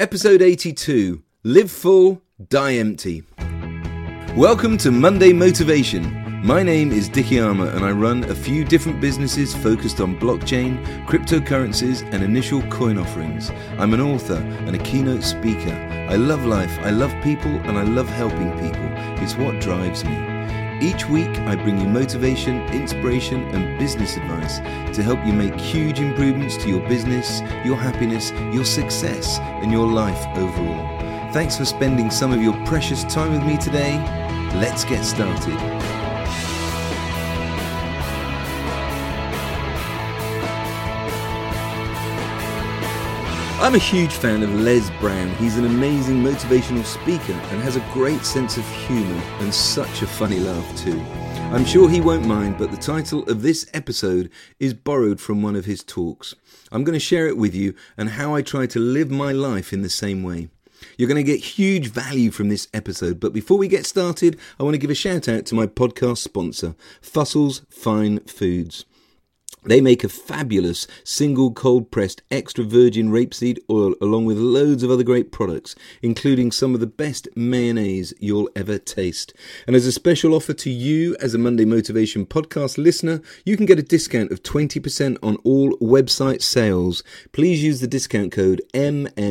Episode 82 Live Full, Die Empty. Welcome to Monday Motivation. My name is Dicky Armour and I run a few different businesses focused on blockchain, cryptocurrencies, and initial coin offerings. I'm an author and a keynote speaker. I love life, I love people, and I love helping people. It's what drives me. Each week, I bring you motivation, inspiration, and business advice to help you make huge improvements to your business, your happiness, your success, and your life overall. Thanks for spending some of your precious time with me today. Let's get started. I'm a huge fan of Les Brown. He's an amazing motivational speaker and has a great sense of humour and such a funny laugh too. I'm sure he won't mind, but the title of this episode is borrowed from one of his talks. I'm going to share it with you and how I try to live my life in the same way. You're going to get huge value from this episode, but before we get started, I want to give a shout out to my podcast sponsor, Fussels Fine Foods. They make a fabulous single cold pressed extra virgin rapeseed oil along with loads of other great products, including some of the best mayonnaise you'll ever taste. And as a special offer to you as a Monday Motivation podcast listener, you can get a discount of 20% on all website sales. Please use the discount code MMFUSS1.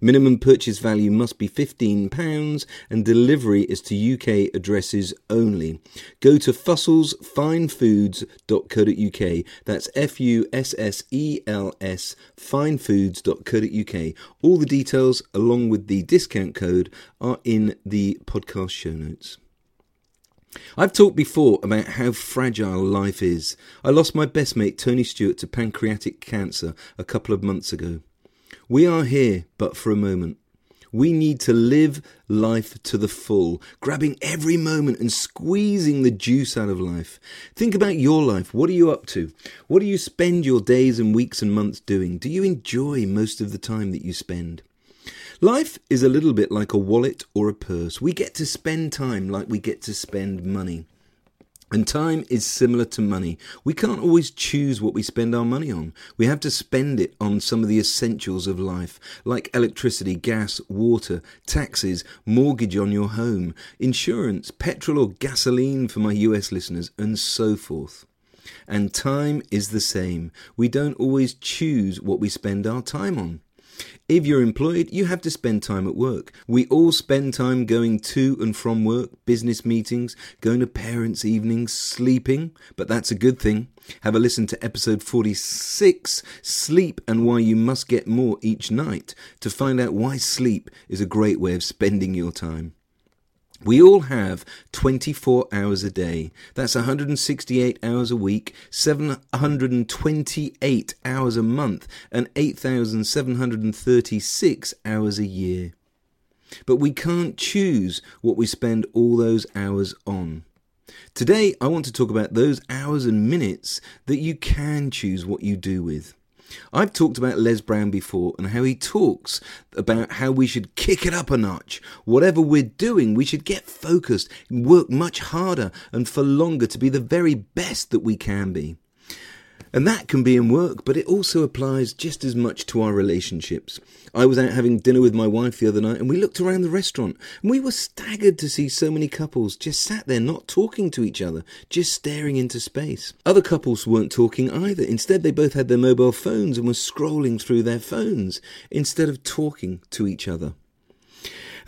Minimum purchase value must be £15 and delivery is to UK addresses only. Go to Fussels Fine finefoods.co.uk. That's F U S S E L S, finefoods.co.uk. All the details, along with the discount code, are in the podcast show notes. I've talked before about how fragile life is. I lost my best mate Tony Stewart to pancreatic cancer a couple of months ago. We are here but for a moment. We need to live life to the full, grabbing every moment and squeezing the juice out of life. Think about your life. What are you up to? What do you spend your days and weeks and months doing? Do you enjoy most of the time that you spend? Life is a little bit like a wallet or a purse. We get to spend time like we get to spend money. And time is similar to money. We can't always choose what we spend our money on. We have to spend it on some of the essentials of life, like electricity, gas, water, taxes, mortgage on your home, insurance, petrol or gasoline for my US listeners, and so forth. And time is the same. We don't always choose what we spend our time on. If you're employed, you have to spend time at work. We all spend time going to and from work, business meetings, going to parents' evenings, sleeping, but that's a good thing. Have a listen to episode 46, Sleep and Why You Must Get More Each Night, to find out why sleep is a great way of spending your time. We all have 24 hours a day. That's 168 hours a week, 728 hours a month, and 8,736 hours a year. But we can't choose what we spend all those hours on. Today, I want to talk about those hours and minutes that you can choose what you do with. I've talked about Les Brown before and how he talks about how we should kick it up a notch. Whatever we're doing, we should get focused, work much harder and for longer to be the very best that we can be. And that can be in work, but it also applies just as much to our relationships. I was out having dinner with my wife the other night and we looked around the restaurant and we were staggered to see so many couples just sat there not talking to each other, just staring into space. Other couples weren't talking either. Instead, they both had their mobile phones and were scrolling through their phones instead of talking to each other.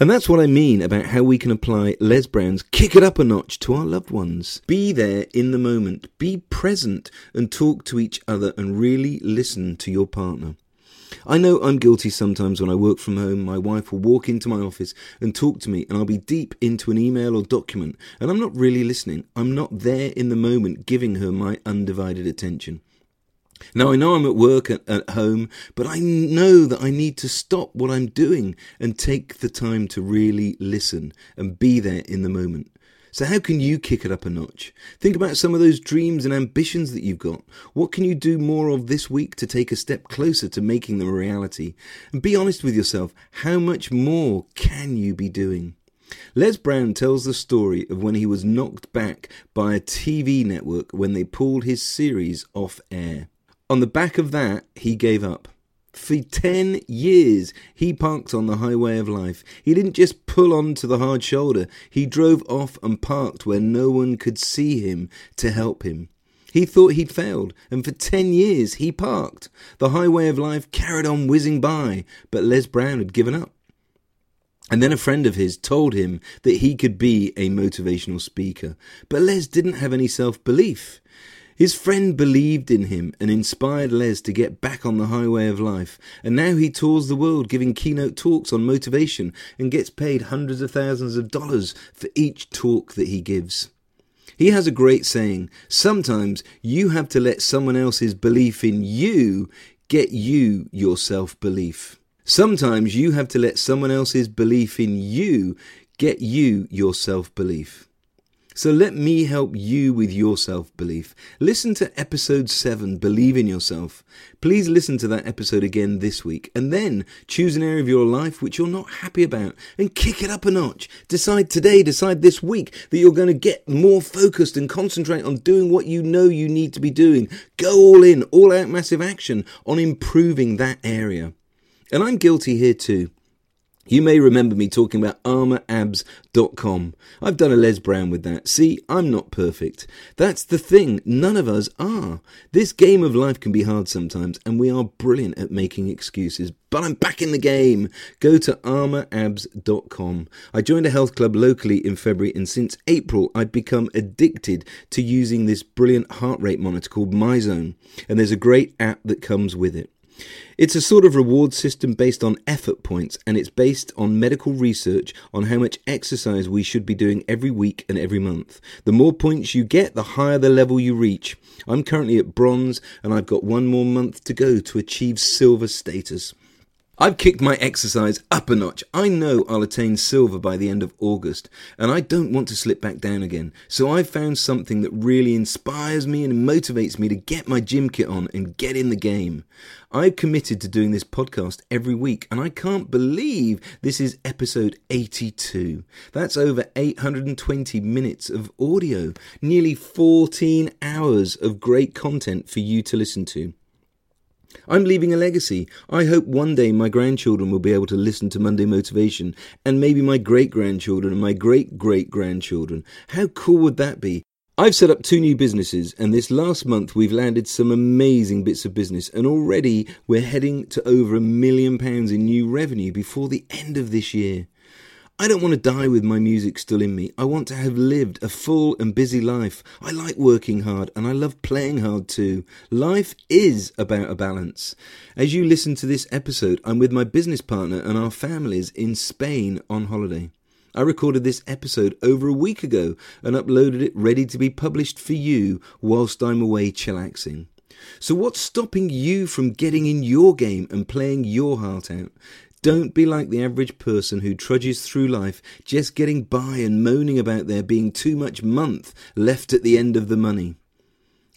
And that's what I mean about how we can apply Les Brown's kick it up a notch to our loved ones. Be there in the moment, be present, and talk to each other and really listen to your partner. I know I'm guilty sometimes when I work from home. My wife will walk into my office and talk to me, and I'll be deep into an email or document, and I'm not really listening. I'm not there in the moment giving her my undivided attention. Now, I know I'm at work at, at, home, but I know that I need to stop what I'm doing and take the time to really listen and be there in the moment. So, how can you kick it up a notch? Think about some of those dreams and ambitions that you've got. What can you do more of this week to take a step closer to making them a reality? And be honest with yourself how much more can you be doing? Les Brown tells the story of when he was knocked back by a TV network when they pulled his series off air. On the back of that, he gave up. For 10 years, he parked on the highway of life. He didn't just pull on to the hard shoulder, he drove off and parked where no one could see him to help him. He thought he'd failed, and for 10 years he parked. The highway of life carried on whizzing by, but Les Brown had given up. And then a friend of his told him that he could be a motivational speaker. But Les didn't have any self belief. His friend believed in him and inspired Les to get back on the highway of life, and now he tours the world giving keynote talks on motivation and gets paid hundreds of thousands of dollars for each talk that he gives. He has a great saying sometimes you have to let someone else's belief in you get you your self belief. Sometimes you have to let someone else's belief in you get you your self belief. So let me help you with your self belief. Listen to episode 7, Believe in Yourself. Please listen to that episode again this week and then choose an area of your life which you're not happy about and kick it up a notch. Decide today, decide this week that you're going to get more focused and concentrate on doing what you know you need to be doing. Go all in, all out massive action on improving that area. And I'm guilty here too. You may remember me talking about armorabs.com. I've done a Les Brown with that. See, I'm not perfect. That's the thing. None of us are. This game of life can be hard sometimes, and we are brilliant at making excuses. But I'm back in the game. Go to armorabs.com. I joined a health club locally in February, and since April, I've become addicted to using this brilliant heart rate monitor called MyZone. And there's a great app that comes with it. It's a sort of reward system based on effort points, and it's based on medical research on how much exercise we should be doing every week and every month. The more points you get, the higher the level you reach. I'm currently at bronze, and I've got one more month to go to achieve silver status. I've kicked my exercise up a notch. I know I'll attain silver by the end of August, and I don't want to slip back down again. So I've found something that really inspires me and motivates me to get my gym kit on and get in the game. I've committed to doing this podcast every week, and I can't believe this is episode 82. That's over 820 minutes of audio, nearly 14 hours of great content for you to listen to. I'm leaving a legacy. I hope one day my grandchildren will be able to listen to Monday Motivation, and maybe my great grandchildren and my great great grandchildren. How cool would that be? I've set up two new businesses, and this last month we've landed some amazing bits of business, and already we're heading to over a million pounds in new revenue before the end of this year. I don't want to die with my music still in me. I want to have lived a full and busy life. I like working hard and I love playing hard too. Life is about a balance. As you listen to this episode, I'm with my business partner and our families in Spain on holiday. I recorded this episode over a week ago and uploaded it ready to be published for you whilst I'm away chillaxing. So, what's stopping you from getting in your game and playing your heart out? Don't be like the average person who trudges through life just getting by and moaning about there being too much month left at the end of the money.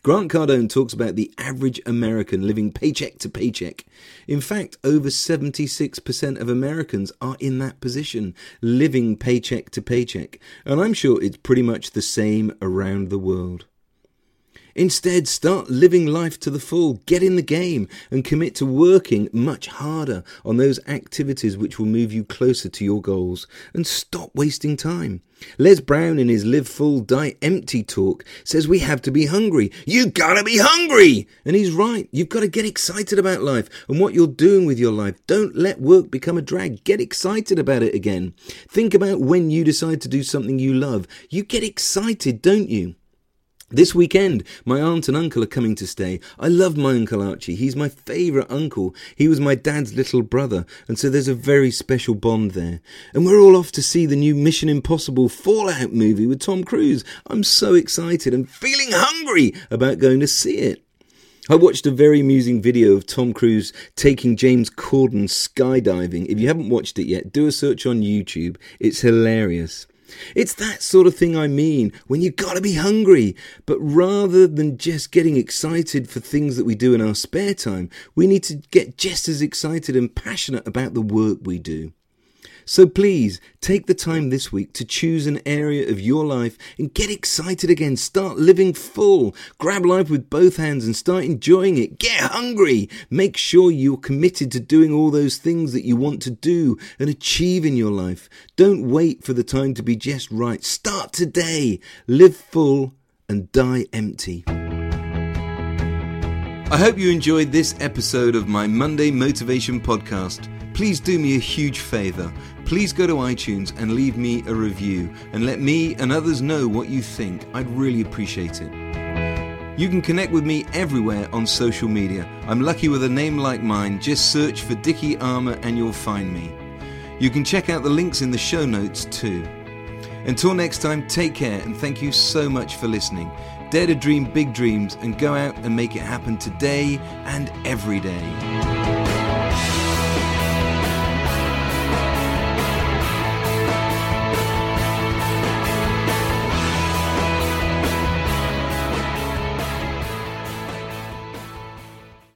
Grant Cardone talks about the average American living paycheck to paycheck. In fact, over 76% of Americans are in that position, living paycheck to paycheck. And I'm sure it's pretty much the same around the world. Instead, start living life to the full, get in the game, and commit to working much harder on those activities which will move you closer to your goals. And stop wasting time. Les Brown, in his Live Full, Die Empty talk, says we have to be hungry. You gotta be hungry! And he's right. You've got to get excited about life and what you're doing with your life. Don't let work become a drag. Get excited about it again. Think about when you decide to do something you love. You get excited, don't you? This weekend, my aunt and uncle are coming to stay. I love my Uncle Archie. He's my favourite uncle. He was my dad's little brother, and so there's a very special bond there. And we're all off to see the new Mission Impossible Fallout movie with Tom Cruise. I'm so excited and feeling hungry about going to see it. I watched a very amusing video of Tom Cruise taking James Corden skydiving. If you haven't watched it yet, do a search on YouTube. It's hilarious. It's that sort of thing I mean when you've gotta be hungry. But rather than just getting excited for things that we do in our spare time, we need to get just as excited and passionate about the work we do. So please take the time this week to choose an area of your life and get excited again. Start living full. Grab life with both hands and start enjoying it. Get hungry. Make sure you're committed to doing all those things that you want to do and achieve in your life. Don't wait for the time to be just right. Start today. Live full and die empty. I hope you enjoyed this episode of my Monday Motivation Podcast. Please do me a huge favour. Please go to iTunes and leave me a review and let me and others know what you think. I'd really appreciate it. You can connect with me everywhere on social media. I'm lucky with a name like mine. Just search for Dicky Armour and you'll find me. You can check out the links in the show notes too. Until next time, take care and thank you so much for listening. Dare to dream big dreams and go out and make it happen today and every day.